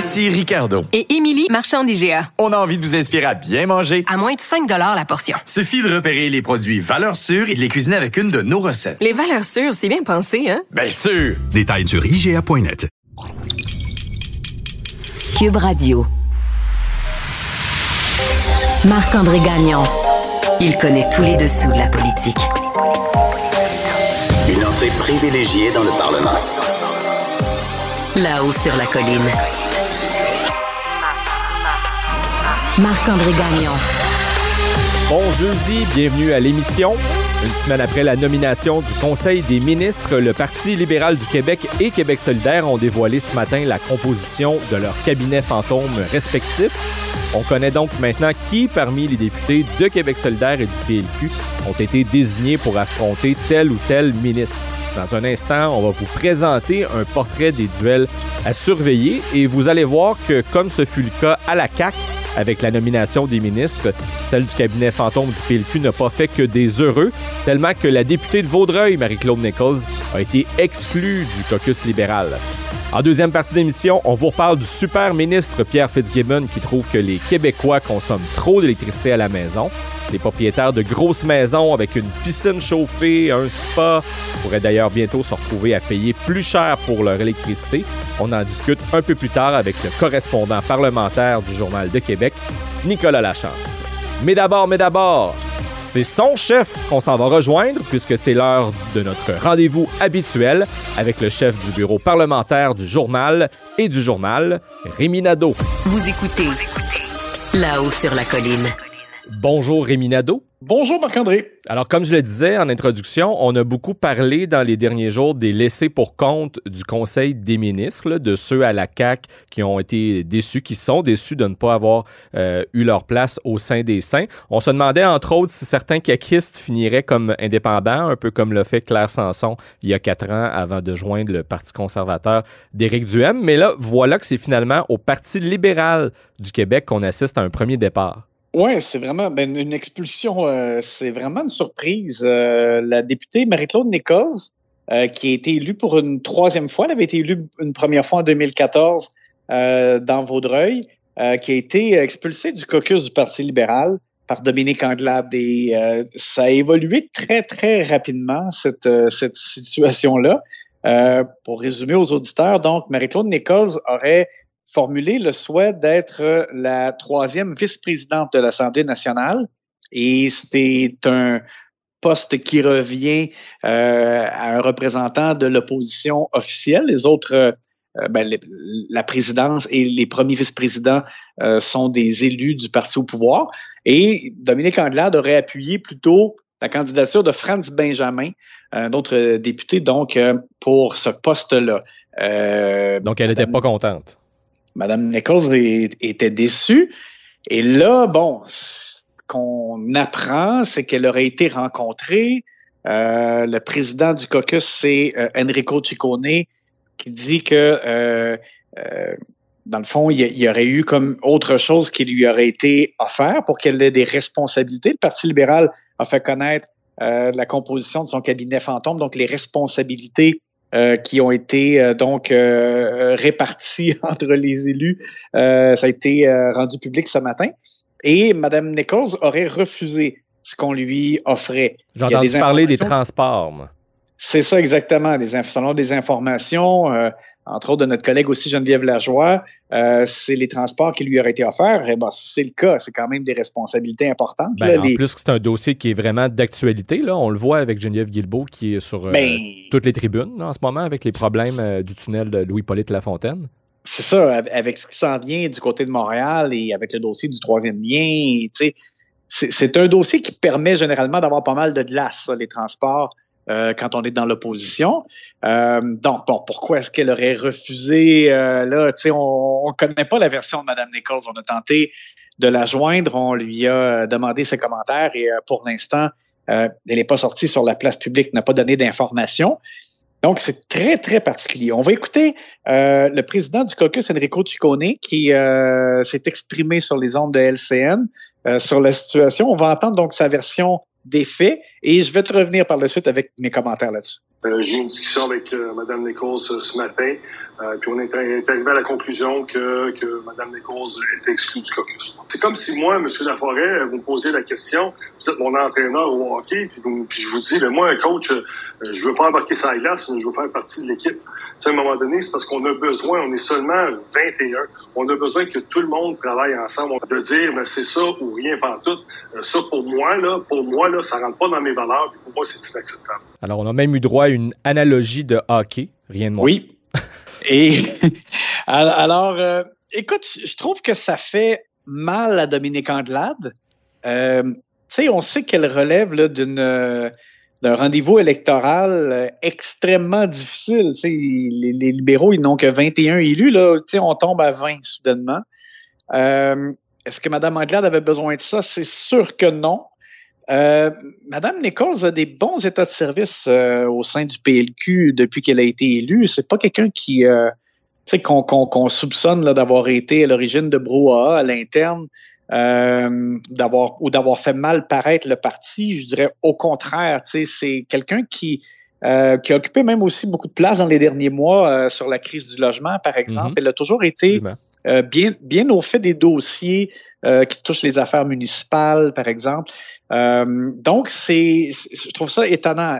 Ici Ricardo. Et Émilie, marchand d'IGA. On a envie de vous inspirer à bien manger. À moins de 5 la portion. Suffit de repérer les produits valeurs sûres et de les cuisiner avec une de nos recettes. Les valeurs sûres, c'est bien pensé, hein? Bien sûr! Détails sur IGA.net. Cube Radio. Marc-André Gagnon. Il connaît tous les dessous de la politique. Une entrée privilégiée dans le Parlement. Là-haut sur la colline. Marc-André Gagnon. Bon jeudi, bienvenue à l'émission. Une semaine après la nomination du Conseil des ministres, le Parti libéral du Québec et Québec solidaire ont dévoilé ce matin la composition de leur cabinet fantôme respectifs. On connaît donc maintenant qui, parmi les députés de Québec solidaire et du PLQ, ont été désignés pour affronter tel ou tel ministre. Dans un instant, on va vous présenter un portrait des duels à surveiller et vous allez voir que, comme ce fut le cas à la CAC avec la nomination des ministres, celle du cabinet fantôme du PLQ n'a pas fait que des heureux, tellement que la députée de Vaudreuil, Marie-Claude Nichols, a été exclue du caucus libéral. En deuxième partie d'émission, on vous reparle du super ministre Pierre Fitzgibbon qui trouve que les Québécois consomment trop d'électricité à la maison. Les propriétaires de grosses maisons avec une piscine chauffée, un spa pourraient d'ailleurs bientôt se retrouver à payer plus cher pour leur électricité. On en discute un peu plus tard avec le correspondant parlementaire du Journal de Québec, Nicolas Lachance. Mais d'abord, mais d'abord, c'est son chef qu'on s'en va rejoindre puisque c'est l'heure de notre rendez-vous habituel avec le chef du bureau parlementaire du journal et du journal, Rémi Nadeau. Vous écoutez Là-haut sur la colline. Bonjour Rémi Nadeau. Bonjour Marc-André. Alors, comme je le disais en introduction, on a beaucoup parlé dans les derniers jours des laissés pour compte du Conseil des ministres, de ceux à la CAC qui ont été déçus, qui sont déçus de ne pas avoir euh, eu leur place au sein des saints. On se demandait, entre autres, si certains caquistes finiraient comme indépendants, un peu comme l'a fait Claire Sanson il y a quatre ans avant de joindre le Parti conservateur d'Éric Duhem. Mais là, voilà que c'est finalement au Parti libéral du Québec qu'on assiste à un premier départ. Oui, c'est vraiment ben, une expulsion, euh, c'est vraiment une surprise. Euh, la députée Marie-Claude Nichols, euh, qui a été élue pour une troisième fois, elle avait été élue une première fois en 2014 dans Vaudreuil, qui a été expulsée du caucus du Parti libéral par Dominique Anglade. Et ça a évolué très, très rapidement, cette, cette situation-là. pour résumer aux auditeurs, donc, Marie-Claude Nichols aurait formulé le souhait d'être la troisième vice-présidente de l'Assemblée nationale. Et c'est un poste qui revient euh, à un représentant de l'opposition officielle. Les autres, euh, ben, la présidence et les premiers vice-présidents euh, sont des élus du parti au pouvoir. Et Dominique Anglade aurait appuyé plutôt la candidature de Franz Benjamin, un autre député, donc, pour ce poste-là. donc, elle n'était pas contente. Madame Nichols était déçue. Et là, bon, ce qu'on apprend, c'est qu'elle aurait été rencontrée. Euh, le président du caucus, c'est euh, Enrico Ciccone, qui dit que, euh, dans le fond, il y, aurait eu comme autre chose qui lui aurait été offert pour qu'elle ait des responsabilités. Le Parti libéral a fait connaître la composition de son cabinet fantôme, donc les responsabilités euh, qui ont été euh, donc euh, répartis entre les élus. ça a été rendu public ce matin. Et Mme Nichols aurait refusé ce qu'on lui offrait. J'ai entendu parler des transports. Moi. C'est ça exactement, des, selon des informations, euh, entre autres de notre collègue aussi Geneviève Lajoie, euh, c'est les transports qui lui auraient été offerts. Et eh ben, c'est le cas, c'est quand même des responsabilités importantes. Ben, en plus, c'est un dossier qui est vraiment d'actualité. Là, on le voit avec Geneviève Guilbeault qui est sur euh, ben, toutes les tribunes en ce moment avec les problèmes du tunnel de Louis-Polyte Lafontaine. C'est ça, avec ce qui s'en vient du côté de Montréal et avec le dossier du troisième lien, c'est un dossier qui permet généralement d'avoir pas mal de glace, les transports euh, quand on est dans l'opposition. Euh, donc, bon, pourquoi est-ce qu'elle aurait refusé? Euh, là, on ne connaît pas la version de Mme Nichols. On a tenté de la joindre, on lui a demandé ses commentaires et pour l'instant, elle n'est pas sortie sur la place publique, n'a pas donné d'informations. Donc, c'est très, très particulier. On va écouter le président du caucus, Enrico Ciccone, qui s'est exprimé sur les ondes de LCN sur la situation. On va entendre donc sa version des faits et je vais te revenir par la suite avec mes commentaires là-dessus. Euh, j'ai eu une discussion avec euh, Mme Nichols euh, ce matin, puis on est, arrivé à la conclusion que, que Mme Nichols est exclue du caucus. C'est comme si moi, M. Laforêt, vous me posiez la question, vous êtes mon entraîneur au hockey, puis, puis je vous dis, mais moi, un coach, je veux pas embarquer sa glace, mais je veux faire partie de l'équipe à un moment donné, c'est parce qu'on a besoin, on est seulement 21, on a besoin que tout le monde travaille ensemble, de dire, mais c'est ça ou rien tout. Euh, ça, pour moi, là, pour moi, là, ça rentre pas dans mes valeurs, pour moi, c'est inacceptable. Alors, on a même eu droit une analogie de hockey, rien de moins. Oui. Et alors, euh, écoute, je trouve que ça fait mal à Dominique Andelade. Euh, tu sais, on sait qu'elle relève d'une d'un rendez-vous électoral euh, extrêmement difficile. Les, libéraux, ils n'ont que 21 élus. Là. On tombe à 20 soudainement. Euh, Est-ce que Mme Anglade avait besoin de ça? C'est sûr que non. Euh, Mme Nichols a des bons états de service euh, au sein du PLQ depuis qu'elle a été élue. C'est pas quelqu'un qui euh, qu'on soupçonne d'avoir été à l'origine de brouhaha à l'interne euh, d'avoir ou d'avoir fait mal paraître le parti. Je dirais au contraire, c'est quelqu'un qui qui a occupé même aussi beaucoup de place dans les derniers mois sur la crise du logement, par exemple. Mm-hmm. Elle a toujours été bien, bien au fait des dossiers qui touchent les affaires municipales, par exemple. Donc, c'est, je trouve ça étonnant.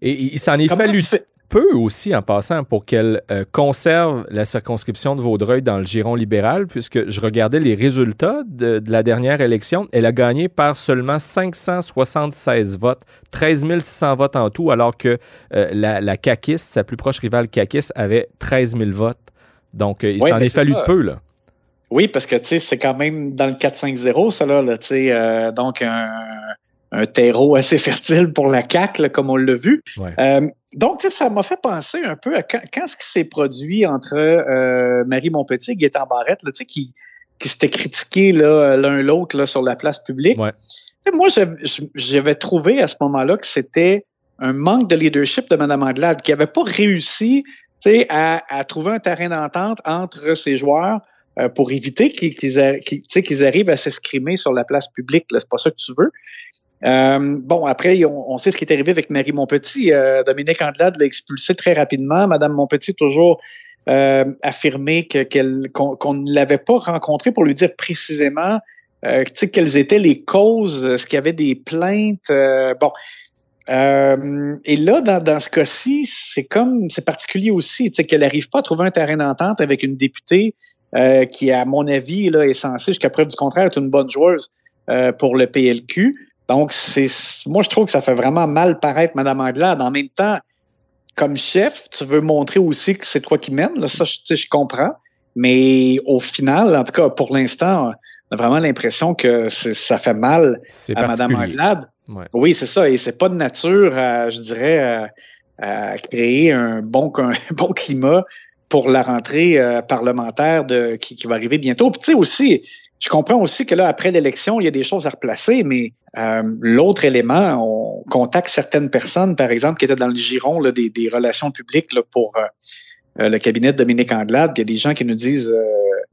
Et il s'en est fallu peu aussi en passant pour qu'elle euh, conserve la circonscription de Vaudreuil dans le giron libéral, puisque je regardais les résultats de, la dernière élection. Elle a gagné par seulement 576 votes, 13 600 votes en tout, alors que euh, la, la sa plus proche rivale caquiste, avait 13 000 votes. Donc, euh, il s'en est fallu peu, là. Oui, parce que, tu sais, c'est quand même dans le 4-5-0, ça, là, tu sais, donc un un terreau assez fertile pour la CAQ, comme on l'a vu. Euh, donc, ça m'a fait penser un peu à quand, ce qui s'est produit entre euh, Marie Montpetit et Gaétan Barrette, là, qui, qui s'étaient critiqués l'un l'autre sur la place publique. Moi, j'avais trouvé à ce moment-là que c'était un manque de leadership de Mme Anglade, qui n'avait pas réussi à, à trouver un terrain d'entente entre ses joueurs euh, pour éviter qu'ils arrivent à s'escrimer sur la place publique. C'est pas ça que tu veux. Euh, bon, après, on, sait ce qui est arrivé avec Marie Montpetit. Euh, Dominique Andelade l'a expulsé très rapidement. Madame Montpetit toujours euh, affirmé qu'on, ne l'avait pas rencontrée pour lui dire précisément euh, quelles étaient les causes, est-ce qu'il y avait des plaintes. bon. et là, dans, dans ce cas-ci, c'est comme c'est particulier aussi, qu'elle n'arrive pas à trouver un terrain d'entente avec une députée qui, à mon avis, là, est censée, jusqu'à preuve du contraire, être une bonne joueuse pour le PLQ. Donc, c'est moi, je trouve que ça fait vraiment mal paraître Mme Anglade. En même temps, comme chef, tu veux montrer aussi que c'est toi qui mène. Là, ça, je, je comprends. Mais au final, en tout cas, pour l'instant, on a vraiment l'impression que ça fait mal à Mme Anglade. Oui, c'est ça. Et c'est pas de nature, je dirais, à, créer un bon, un bon climat pour la rentrée euh, parlementaire de, qui, qui, va arriver bientôt. Puis tu sais aussi, je comprends aussi que là, après l'élection, il y a des choses à replacer, mais euh, l'autre élément, on contacte certaines personnes, par exemple, qui étaient dans le giron là, des, des, relations publiques là, pour euh, euh, le cabinet de Dominique Anglade. il y a des gens qui nous disent,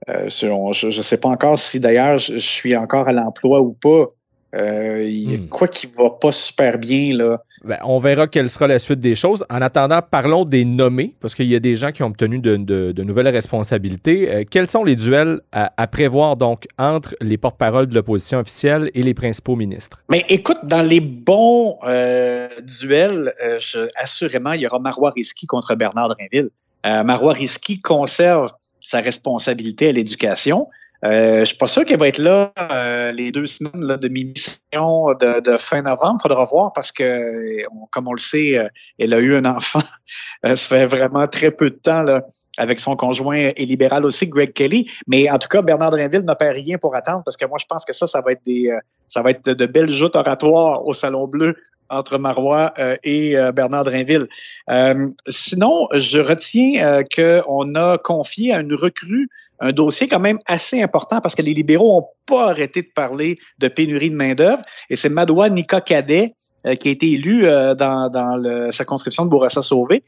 je ne sais pas encore si d'ailleurs je, suis encore à l'emploi ou pas. Il y a hmm. quoi qui va pas super bien là? Ben, on verra quelle sera la suite des choses. En attendant, parlons des nommés, parce qu'il y a des gens qui ont obtenu de, nouvelles responsabilités. Euh, quels sont les duels à, prévoir donc entre les porte-paroles de l'opposition officielle et les principaux ministres? Mais écoute, dans les bons euh, duels, euh, assurément, il y aura Marois Risky contre Bernard Drinville. Marois Risky conserve sa responsabilité à l'éducation. Euh, je suis pas sûr qu'elle va être là euh, les deux semaines de mission de, fin novembre. Faudra voir parce que, comme on le sait, euh, elle a eu un enfant. ça fait vraiment très peu de temps là, avec son conjoint et libéral aussi, Greg Kelly. Mais en tout cas, Bernard Drinville n'a pas rien pour attendre parce que moi, je pense que ça, ça va être des, ça va être de belles joutes oratoires au Salon Bleu entre Marois euh, et euh, Bernard Drinville. Euh, sinon, je retiens qu'on a confié à une recrue un dossier quand même assez important parce que les libéraux n'ont pas arrêté de parler de pénurie de main-d'œuvre. Et c'est Madoua Nika Cadet qui a été élu dans, dans le, sa conscription de Bourassa-Sauvé,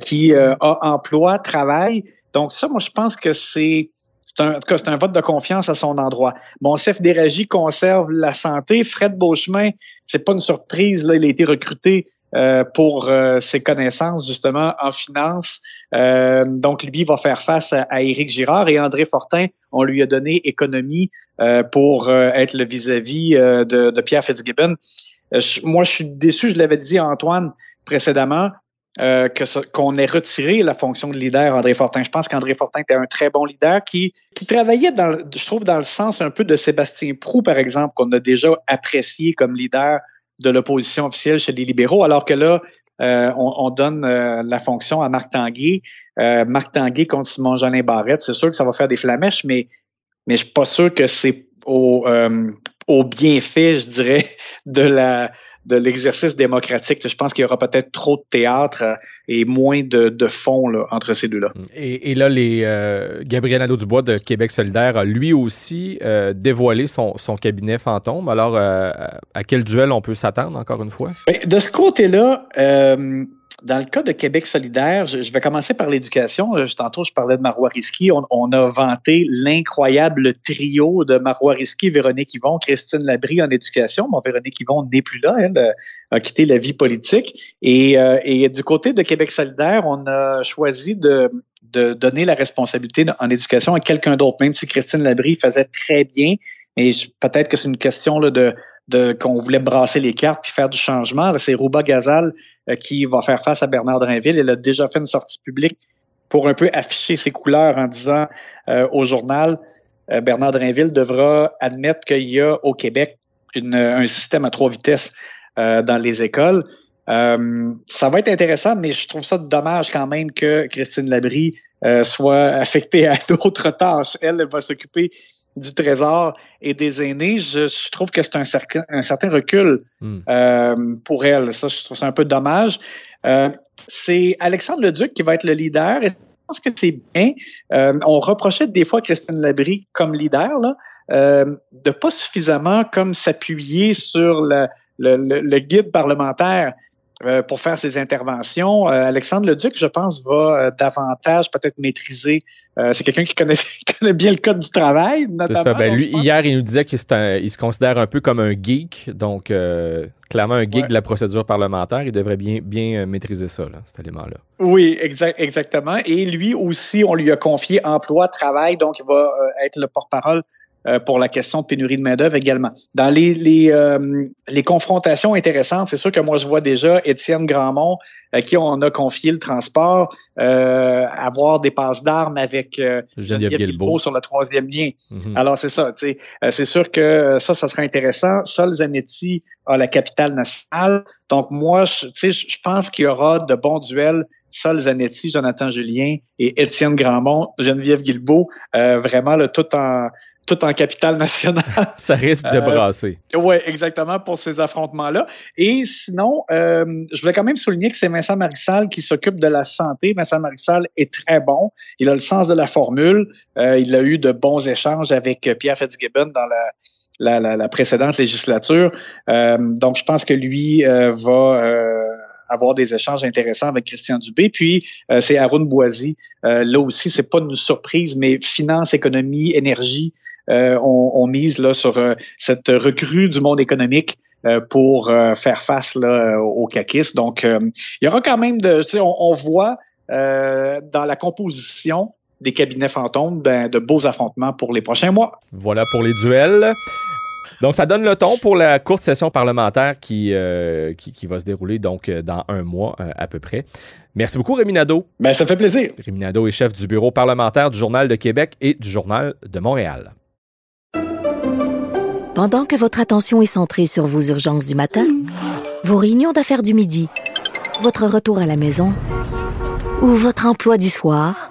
qui a emploi, travail. Donc ça, moi, je pense que c'est c'est un, c'est un vote de confiance à son endroit. Mon chef d'Éragie conserve la santé. Fred Beauchemin, c'est pas une surprise, là, il a été recruté euh, pour euh, ses connaissances justement en finance. Euh, donc lui va faire face à, Éric Girard et André Fortin, on lui a donné économie pour être le vis-à-vis de, de, Pierre Fitzgibbon. moi, je suis déçu, je l'avais dit à Antoine précédemment. Euh, qu'on ait retiré la fonction de leader André Fortin. Je pense qu'André Fortin était un très bon leader qui, qui travaillait, dans, je trouve, dans le sens un peu de Sébastien Prou, par exemple, qu'on a déjà apprécié comme leader de l'opposition officielle chez les libéraux, alors que là, euh, on, on, donne euh, la fonction à Marc Tanguay. Marc Tanguay contre Simon-Jolin Barrette. C'est sûr que ça va faire des flamèches, mais, mais je suis pas sûr que c'est au, au bienfait, je dirais, de la de l'exercice démocratique. Je pense qu'il y aura peut-être trop de théâtre euh, et moins de, de fond là, entre ces deux-là. Et, et là, les, euh, Gabriel Nadeau-Dubois de Québec solidaire a lui aussi euh, dévoilé son, son, cabinet fantôme. Alors, à quel duel on peut s'attendre, encore une fois? Ben, de ce côté-là, dans le cas de Québec solidaire, je, vais commencer par l'éducation. Euh, tantôt, je parlais de Marois Risky. On, a vanté l'incroyable trio de Marois Risky, Véronique Yvon, Christine Labrie en éducation. Bon, Véronique Yvon n'est plus là. Elle euh, a quitté la vie politique. Et, euh, et, du côté de Québec solidaire, on a choisi de, donner la responsabilité en éducation à quelqu'un d'autre, même si Christine Labrie faisait très bien. Et peut-être que c'est une question là, de, qu'on voulait brasser les cartes puis faire du changement. C'est Rouba Gazal qui va faire face à Bernard Drinville. Elle a déjà fait une sortie publique pour un peu afficher ses couleurs en disant euh, au journal euh, Bernard Drinville devra admettre qu'il y a au Québec un système à trois vitesses dans les écoles. ça va être intéressant, mais je trouve ça dommage quand même que Christine Labrie soit affectée à d'autres tâches. Elle va s'occuper du Trésor et des aînés, je, trouve que c'est un certain, un certain recul hmm. euh, pour elle. Ça, je trouve ça un peu dommage. Euh, c'est Alexandre Leduc qui va être le leader et je pense que c'est bien. Euh, on reprochait des fois à Christine Labrie comme leader là, de pas suffisamment comme s'appuyer sur le, le, guide parlementaire euh, pour faire ses interventions. Euh, Alexandre Leduc, je pense, va euh, davantage peut-être maîtriser. c'est quelqu'un qui connaît, connaît, bien le code du travail, notamment. Ça. Ben, lui, hier, il nous disait qu'il se considère un peu comme un geek, donc clairement un geek de la procédure parlementaire. Il devrait bien, bien maîtriser ça, là, cet élément-là. Oui, exact, exactement. Et lui aussi, on lui a confié emploi, travail, donc il va être le porte-parole pour la question de pénurie de main-d'œuvre également. Dans les, les, euh, les confrontations intéressantes, c'est sûr que moi, je vois déjà Étienne Grandmont, à qui on a confié le transport, euh, avoir des passes d'armes avec Geneviève Guilbeault sur le troisième lien. Mhm. Alors, c'est ça. c'est sûr que ça, ça sera intéressant. Sol Zanetti a la capitale nationale. Donc, moi, je, je pense qu'il y aura de bons duels Sol Zanetti, Jonathan Julien et Étienne Grandmont, Geneviève Guilbeault, vraiment le tout en tout en capitale nationale. Ça risque de euh, brasser. oui, exactement, pour ces affrontements-là. Et sinon, euh, je voulais quand même souligner que c'est Vincent Marissal qui s'occupe de la santé. Vincent Marissal est très bon. Il a le sens de la formule. Euh, il a eu de bons échanges avec Pierre Fitzgibbon dans la, la, précédente législature. donc, je pense que lui va avoir des échanges intéressants avec Christian Dubé. Puis, c'est Arun Boisy. là aussi, c'est pas une surprise, mais finance, économie, énergie, euh, on, mise là, sur euh, cette recrue du monde économique euh, pour faire face là, au CACIS. Donc, il y aura quand même de, on, on voit dans la composition des cabinets fantômes ben, de beaux affrontements pour les prochains mois. Voilà pour les duels. Donc, ça donne le ton pour la courte session parlementaire qui, qui, va se dérouler donc dans un mois à peu près. Merci beaucoup, Rémi Nadeau. Ben, ça fait plaisir. Rémi Nadeau est chef du bureau parlementaire du Journal de Québec et du Journal de Montréal. Pendant que votre attention est centrée sur vos urgences du matin, vos réunions d'affaires du midi, votre retour à la maison ou votre emploi du soir,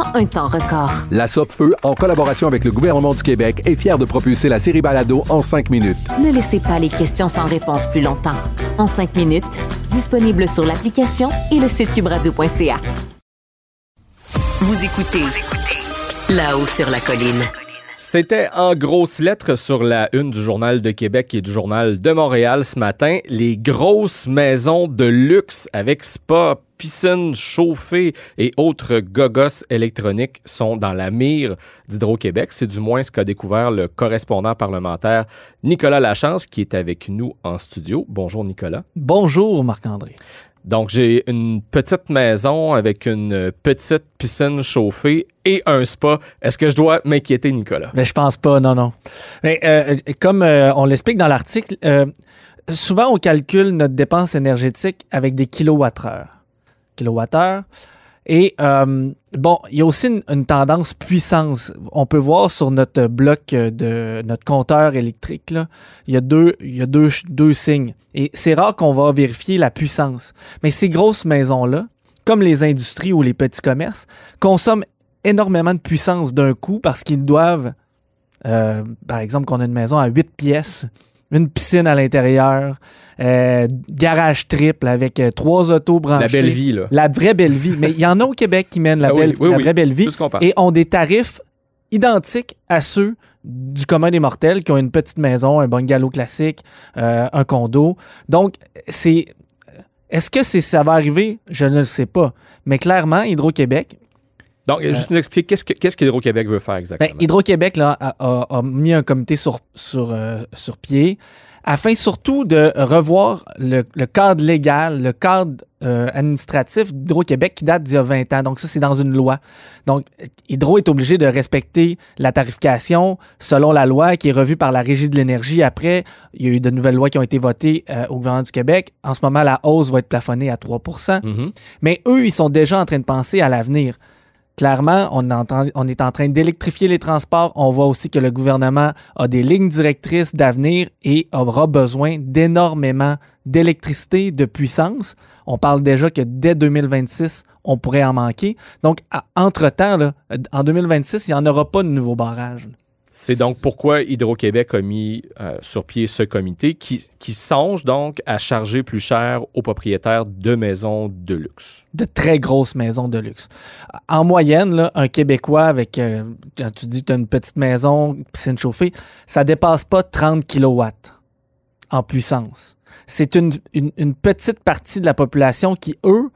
en un temps record. La Feu, en collaboration avec le gouvernement du Québec, est fière de propulser la série Balado en 5 minutes. Ne laissez pas les questions sans réponse plus longtemps. En 5 minutes, disponible sur l'application et le site cubradio.ca. Vous écoutez là-haut sur la colline. C'était en grosses lettres sur la une du Journal de Québec et du Journal de Montréal ce matin. Les grosses maisons de luxe avec spa, piscine chauffée et autres gogos électroniques sont dans la mire d'Hydro-Québec. C'est du moins ce qu'a découvert le correspondant parlementaire Nicolas Lachance qui est avec nous en studio. Bonjour Nicolas. Bonjour Marc-André. Donc, j'ai une petite maison avec une petite piscine chauffée et un spa. Est-ce que je dois m'inquiéter, Nicolas? Ben, je pense pas, non, non. Mais, euh, comme euh, on l'explique dans l'article, euh, souvent on calcule notre dépense énergétique avec des kilowattheures. Kilowattheures. Et bon, il y a aussi une, tendance puissance. On peut voir sur notre bloc de notre compteur électrique, là, il y a deux, il y a deux, deux signes. Et c'est rare qu'on va vérifier la puissance. Mais ces grosses maisons-là, comme les industries ou les petits commerces, consomment énormément de puissance d'un coup parce qu'ils doivent, euh, par exemple, qu'on a une maison à 8 pièces, une piscine à l'intérieur, euh, garage triple avec euh, trois autos branchées. La belle vie, là. La vraie belle vie. Mais il y en a au Québec qui mènent la, Ah belle, oui, la oui. vraie belle vie et ont des tarifs identiques à ceux du commun des mortels qui ont une petite maison, un bungalow classique, euh, un condo. Donc, c'est. Est-ce que c'est, ça va arriver? Je ne le sais pas. Mais clairement, Hydro-Québec, Donc, juste nous expliquer qu'est-ce que qu'est-ce qu'Hydro-Québec veut faire exactement? ben, Hydro-Québec là, a, a- a mis un comité sur, sur, euh, sur pied afin surtout de revoir le, le cadre légal, le cadre euh, administratif d'Hydro-Québec qui date d'il y a 20 ans. Donc ça, c'est dans une loi. Donc, Hydro est obligé de respecter la tarification selon la loi qui est revue par la Régie de l'énergie. Après, il y a eu de nouvelles lois qui ont été votées euh, au gouvernement du Québec. En ce moment, la hausse va être plafonnée à 3 Mhm. mais eux, ils sont déjà en train de penser à l'avenir. Clairement, on, est en train d'électrifier les transports. On voit aussi que le gouvernement a des lignes directrices d'avenir et aura besoin d'énormément d'électricité, de puissance. On parle déjà que dès 2026, on pourrait en manquer. Donc, entre-temps, en 2026, il n'y en aura pas de nouveaux barrages. C'est donc pourquoi Hydro-Québec a mis euh, sur pied ce comité qui, songe donc à charger plus cher aux propriétaires de maisons de luxe. de très grosses maisons de luxe. En moyenne, un Québécois avec, euh, quand tu dis tu as une petite maison, piscine chauffée, ça dépasse pas 30 kilowatts en puissance. C'est une petite partie de la population qui, eux,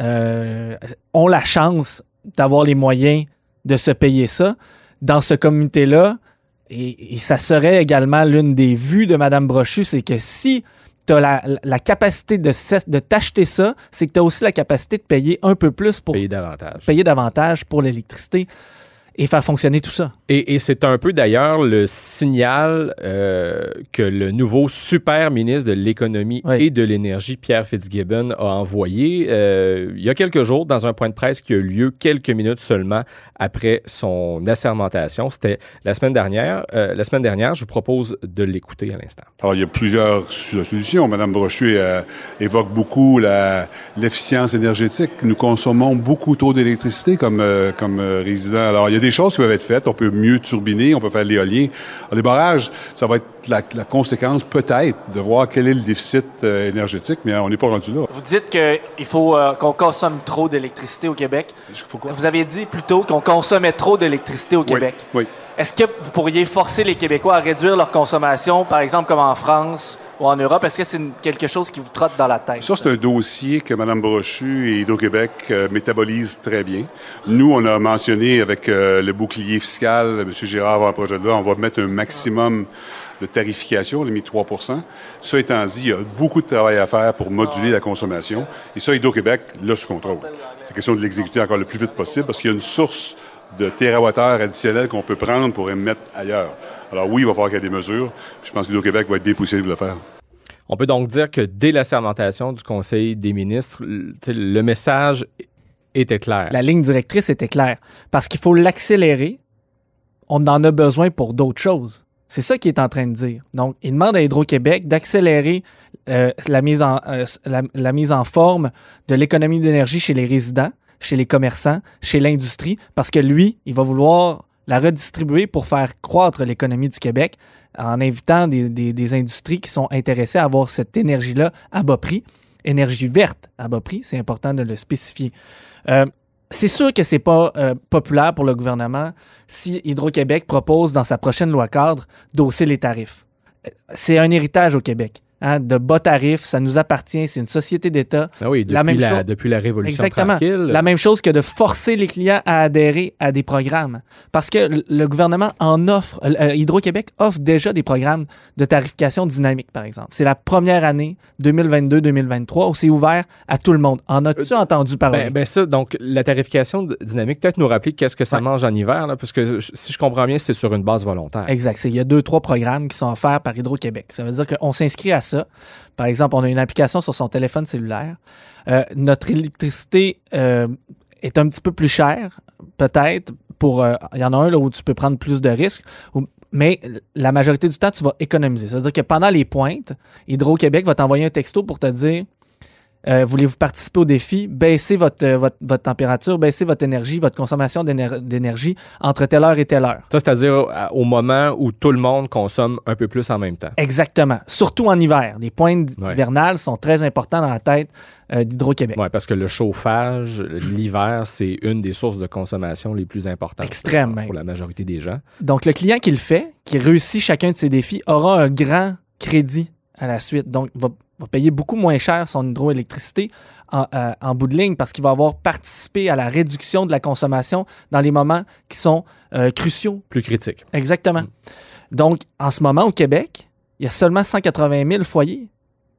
euh, ont la chance d'avoir les moyens de se payer ça. Dans ce comité-là, et, et ça serait également l'une des vues de Mme Brochu, c'est que si tu as la, la capacité de, de t'acheter ça, c'est que tu as aussi la capacité de payer un peu plus pour Payer davantage. payer davantage pour l'électricité et faire fonctionner tout ça. Et, et c'est un peu d'ailleurs le signal euh, que le nouveau super ministre de l'économie et de l'énergie, Pierre Fitzgibbon, a envoyé euh, il y a quelques jours dans un point de presse qui a eu lieu quelques minutes seulement après son assermentation. C'était la semaine dernière. Euh, la semaine dernière, je vous propose de l'écouter à l'instant. Alors, il y a plusieurs solutions. Madame Brochu euh, évoque beaucoup la- l'efficience énergétique. Nous consommons beaucoup trop d'électricité comme, euh, comme euh, résident. Alors, il y a des choses qui peuvent être faites. On peut mieux turbiner, on peut faire de l'éolien. Alors, les barrages, ça va être la, la conséquence peut-être de voir quel est le déficit euh, énergétique, mais on n'est pas rendu là. Vous dites qu'il faut euh, qu'on consomme trop d'électricité au Québec. Vous avez dit plutôt qu'on consommait trop d'électricité au Québec. Oui. Est-ce que vous pourriez forcer les Québécois à réduire leur consommation, par exemple comme en France ou en Europe? Est-ce que c'est quelque chose qui vous trotte dans la tête? Ça, c'est un dossier que Mme Brochu et Hydro-Québec euh, métabolisent très bien. Nous, on a mentionné avec euh, le bouclier fiscal, M. Gérard va un projet de loi, on va mettre un maximum de tarification, on a mis 3% Ça étant dit, il y a beaucoup de travail à faire pour moduler la consommation. Et ça, Hydro-Québec l'a sous contrôle. C'est question de l'exécuter encore le plus vite possible parce qu'il y a une source de térawattheures additionnels qu'on peut prendre pour émettre ailleurs. Alors oui, il va falloir qu'il y ait des mesures. Je pense que Hydro-Québec va être bien positionné pour le faire. On peut donc dire que dès la sermentation du Conseil des ministres, le message était clair. La ligne directrice était claire. Parce qu'il faut l'accélérer. On en a besoin pour d'autres choses. C'est ça qu'il est en train de dire. Donc, il demande à Hydro-Québec d'accélérer euh, la, mise en, euh, la, la mise en forme de l'économie d'énergie chez les résidents, chez les commerçants, chez l'industrie, parce que lui, il va vouloir la redistribuer pour faire croître l'économie du Québec en invitant des, industries qui sont intéressées à avoir cette énergie-là à bas prix. Énergie verte à bas prix, c'est important de le spécifier. Euh, c'est sûr que c'est pas euh, populaire pour le gouvernement si Hydro-Québec propose dans sa prochaine loi cadre d'hausser les tarifs. Euh, C'est un héritage au Québec. Hein, de bas tarifs, ça nous appartient, c'est une société d'État. Ah oui, depuis la, même depuis la Révolution Exactement. tranquille. La même chose que de forcer les clients à adhérer à des programmes. Parce que le- gouvernement en offre, euh, euh, Hydro-Québec offre déjà des programmes de tarification dynamique, par exemple. C'est la première année, 2022-2023, où c'est ouvert à tout le monde. En as-tu entendu parler? Ben, ben ça, donc la tarification dynamique, peut-être nous rappeler qu'est-ce que ça mange en hiver, là, parce que si je comprends bien, c'est sur une base volontaire. Exact. Il y a deux, trois programmes qui sont offerts par Hydro-Québec. Ça veut dire qu'on s'inscrit à ça. Par exemple, on a une application sur son téléphone cellulaire. Euh, notre électricité euh, est un petit peu plus chère, peut-être. Pour, euh, il y en a un là, où tu peux prendre plus de risques, mais la majorité du temps, tu vas économiser. Ça veut dire que pendant les pointes, Hydro-Québec va t'envoyer un texto pour te dire euh, voulez-vous participer au défi? Baissez votre, euh, votre, votre température, baissez votre énergie, votre consommation d'éner- d'énergie entre telle heure et telle heure. Ça, c'est-à-dire au- au moment où tout le monde consomme un peu plus en même temps. Exactement. Surtout en hiver. Les pointes hivernales sont très importants dans la tête euh, d'Hydro-Québec. Oui, parce que le chauffage, l'hiver, c'est une des sources de consommation les plus importantes. Extrême, pense. Pour la majorité des gens. Donc, le client qui le fait, qui réussit chacun de ses défis, aura un grand crédit à la suite. Donc, va, va payer beaucoup moins cher son hydroélectricité en, euh, en bout de ligne parce qu'il va avoir participé à la réduction de la consommation dans les moments qui sont euh, cruciaux. Plus critiques. Exactement. Donc, en ce moment, au Québec, il y a seulement 180 000 foyers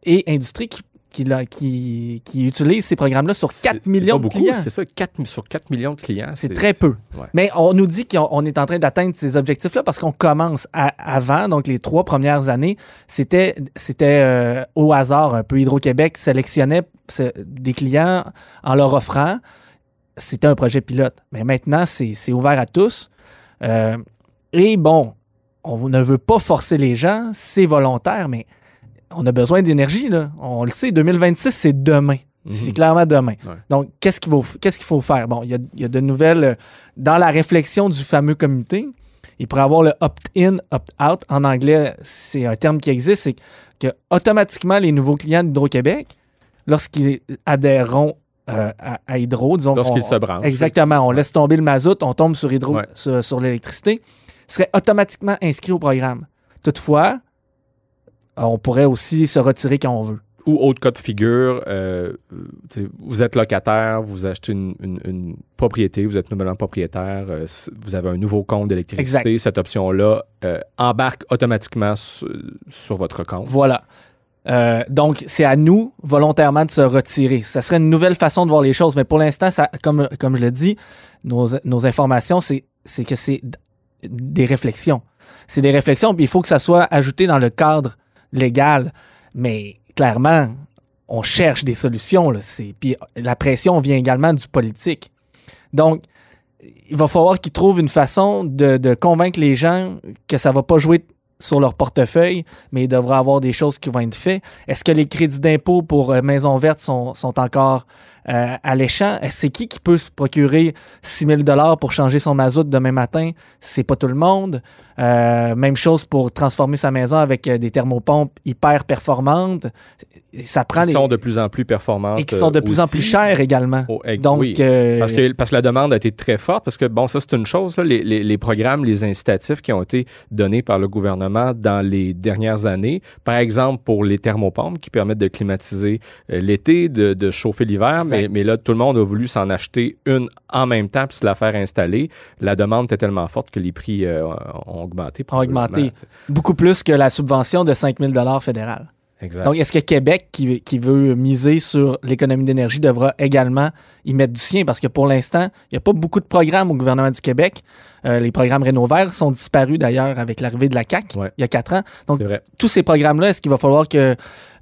et industries qui, qui, la- qui, qui utilisent ces programmes-là sur 4 C'est millions pas de beaucoup, clients. c'est ça, 4, sur 4 millions de clients. C'est très peu. ouais. Mais on nous dit qu'on on est en train d'atteindre ces objectifs-là parce qu'on commence à- avant, donc les trois premières années, c'était euh, au hasard un peu. Hydro-Québec sélectionnait des clients en leur offrant. C'était un projet pilote. Mais maintenant, c'est c'est ouvert à tous. Euh, et bon, on ne veut pas forcer les gens, c'est volontaire, mais on a besoin d'énergie. là. On le sait, 2026, c'est demain. C'est Mhm. clairement demain. Ouais. Donc, qu'est-ce qu'il faut, faire? Bon, il y a, il y a de nouvelles. euh, Dans la réflexion du fameux comité, il pourrait avoir le opt-in, opt-out. En anglais, c'est un terme qui existe. C'est que automatiquement, les nouveaux clients d'Hydro-Québec, lorsqu'ils adhéreront euh, à, à Hydro, disons. Lorsqu'ils se branchent. Exactement. On laisse tomber le mazout, on tombe sur Hydro, Ouais. sur, sur l'électricité, seraient automatiquement inscrits au programme. Toutefois, on pourrait aussi se retirer quand on veut. Ou autre cas de figure, euh, vous êtes locataire, vous achetez une, une- une propriété, vous êtes nouvellement propriétaire, euh, vous avez un nouveau compte d'électricité, cette option-là euh, embarque automatiquement sur, sur votre compte. Voilà. Euh, donc, c'est à nous, volontairement, de se retirer. Ça serait une nouvelle façon de voir les choses. Mais pour l'instant, comme, comme je le dis, nos, nos informations, c'est que c'est des réflexions. C'est des réflexions, puis il faut que ça soit ajouté dans le cadre légal. Mais clairement, on cherche des solutions. Là. Puis la pression vient également du politique. Donc, il va falloir qu'ils trouvent une façon de, de convaincre les gens que ça va pas jouer sur leur portefeuille, mais il devrait avoir des choses qui vont être faites. Est-ce que les crédits d'impôt pour euh, Maison Verte sont, sont encore euh, alléchants? Est-ce- C'est qui qui peut se procurer 6 000 pour changer son mazout demain matin? C'est pas tout le monde. Euh, même chose pour transformer sa maison avec euh, des thermopompes hyper performantes. Ça prend Qui des- sont de plus en plus performantes. et qui sont de plus en plus chers également. Oh, eh, Donc, oui, euh, parce, que, parce que la demande a été très forte, parce que, bon, ça, c'est une chose, là, les, les- les programmes, les incitatifs qui ont été donnés par le gouvernement dans les dernières années, par exemple pour les thermopompes qui permettent de climatiser euh, l'été, de, de chauffer l'hiver, mais, mais là, tout le monde a voulu s'en acheter une en même temps puis se la faire installer. La demande était tellement forte que les prix euh, ont augmenté. ont augmenté beaucoup plus que la subvention de 5 000 fédérale. Exact. Donc, est-ce que Québec, qui, qui veut miser sur l'économie d'énergie, devra également y mettre du sien? Parce que pour l'instant, il n'y a pas beaucoup de programmes au gouvernement du Québec. Euh, les programmes Rénover sont disparus d'ailleurs avec l'arrivée de la CAC il y a quatre ans. Donc, tous ces programmes-là, est-ce qu'il va falloir que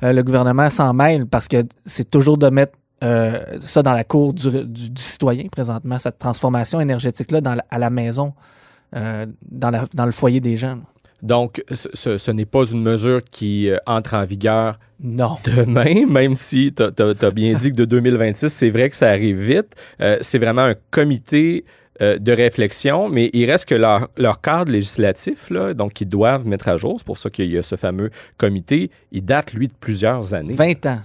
euh, le gouvernement s'en mêle? Parce que c'est toujours de mettre euh, ça dans la cour du, du- du citoyen présentement, cette transformation énergétique-là à la maison, dans, la- dans le foyer des gens. Donc, ce, n'est pas une mesure qui euh, entre en vigueur non. demain, même si tu as, bien dit que de 2026, c'est vrai que ça arrive vite. Euh, c'est vraiment un comité euh, de réflexion, mais il reste que leur, leur cadre législatif, là, donc ils doivent mettre à jour, c'est pour ça qu'il y a ce fameux comité, il date, lui, de plusieurs années. 20 ans.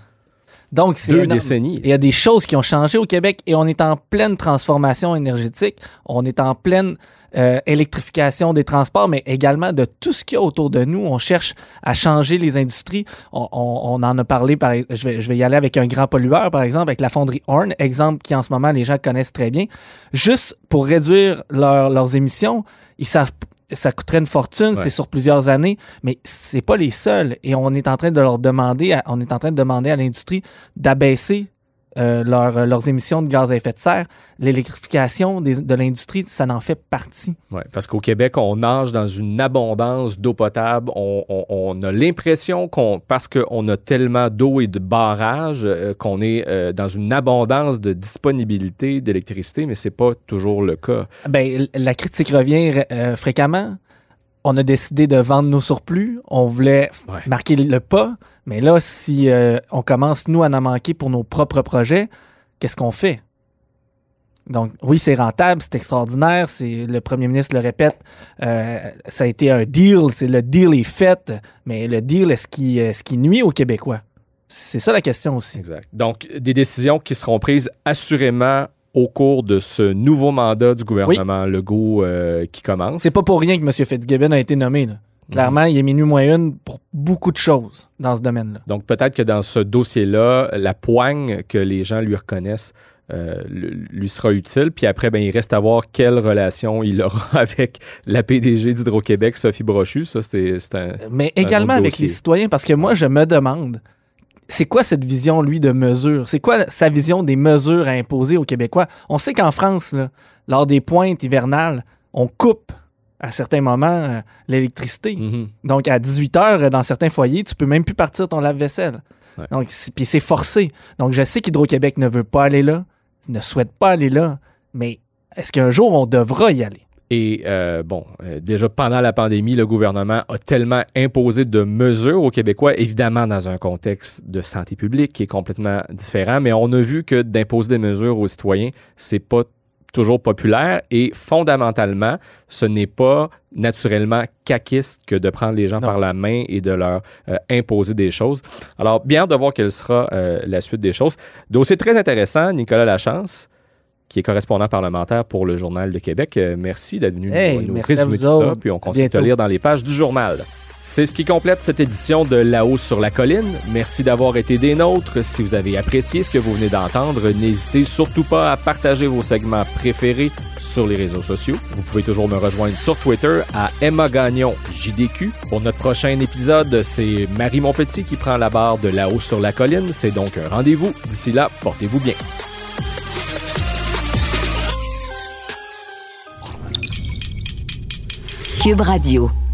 Donc, c'est Deux énorme. décennies. Il y a des choses qui ont changé au Québec et on est en pleine transformation énergétique. On est en pleine euh, électrification des transports, mais également de tout ce qu'il y a autour de nous. On cherche à changer les industries. On, on- on en a parlé, par, je, vais, je vais y aller avec un grand pollueur, par exemple, avec la fonderie Horn, exemple qui en ce moment les gens connaissent très bien. Juste pour réduire leur- leurs émissions, ils savent ça coûterait une fortune, Ouais. c'est sur plusieurs années, mais c'est pas les seuls. Et on est en train de leur demander, à- on est en train de demander à l'industrie d'abaisser euh, leur- leurs émissions de gaz à effet de serre. L'électrification de l'industrie, ça en fait partie. Ouais, parce qu'au Québec, on nage dans une abondance d'eau potable. On, on- on a l'impression qu'on, parce qu'on a tellement d'eau et de barrages, euh, qu'on est euh, dans une abondance de disponibilité d'électricité, mais c'est pas toujours le cas. Ben, la critique revient euh, fréquemment. On a décidé de vendre nos surplus. On voulait Ouais. marquer le pas. Mais là, si euh, on commence, nous, à en manquer pour nos propres projets, qu'est-ce qu'on fait? Donc, oui, c'est rentable, c'est extraordinaire. C'est, le premier ministre le répète, euh, ça a été un deal. C'est, le deal est fait. Mais le deal, est-ce qu'il, est-ce qu'il nuit aux Québécois? C'est ça la question aussi. Exact. Donc, des décisions qui seront prises assurément au cours de ce nouveau mandat du gouvernement Legault euh, qui commence. C'est pas pour rien que M. Fitzgibbon a été nommé. là. Clairement, il est minuit moins une pour beaucoup de choses dans ce domaine-là. Donc, peut-être que dans ce dossier-là, la poigne que les gens lui reconnaissent euh, lui sera utile. Puis après, ben, il reste à voir quelle relation il aura avec la PDG d'Hydro-Québec, Sophie Brochu. Ça, c'est un. Mais un également avec les citoyens, parce que moi, je me demande, c'est quoi cette vision, lui, de mesures? C'est quoi sa vision des mesures à imposer aux Québécois? On sait qu'en France, là, lors des pointes hivernales, on coupe à certains moments euh, l'électricité. Mhm. Donc, à 18 heures, dans certains foyers, tu peux même plus partir ton lave-vaisselle. Ouais. Donc, c'est- puis c'est forcé. Donc, je sais qu'Hydro-Québec ne veut pas aller là, ne souhaite pas aller là, mais est-ce qu'un jour, on devra y aller? Et euh, bon, euh, déjà pendant la pandémie, le gouvernement a tellement imposé de mesures aux Québécois, évidemment dans un contexte de santé publique qui est complètement différent, mais on a vu que d'imposer des mesures aux citoyens, c'est pas toujours populaire et fondamentalement, ce n'est pas naturellement caquiste que de prendre les gens par la main et de leur euh, imposer des choses. Alors, bien de voir quelle sera euh, la suite des choses. Dossier très intéressant, Nicolas Lachance qui est correspondant parlementaire pour le Journal de Québec. Euh, merci d'être venu Hey, nous, nous résumer tout ça, puis on continue de lire dans les pages du journal. C'est ce qui complète cette édition de là-haut sur la colline. Merci d'avoir été des nôtres. Si vous avez apprécié ce que vous venez d'entendre, n'hésitez surtout pas à partager vos segments préférés sur les réseaux sociaux. Vous pouvez toujours me rejoindre sur Twitter à Emma Gagnon JDQ. Pour notre prochain épisode, c'est Marie Monpetit qui prend la barre de là-haut sur la colline. C'est donc un rendez-vous. D'ici là, portez-vous bien. Cube Radio.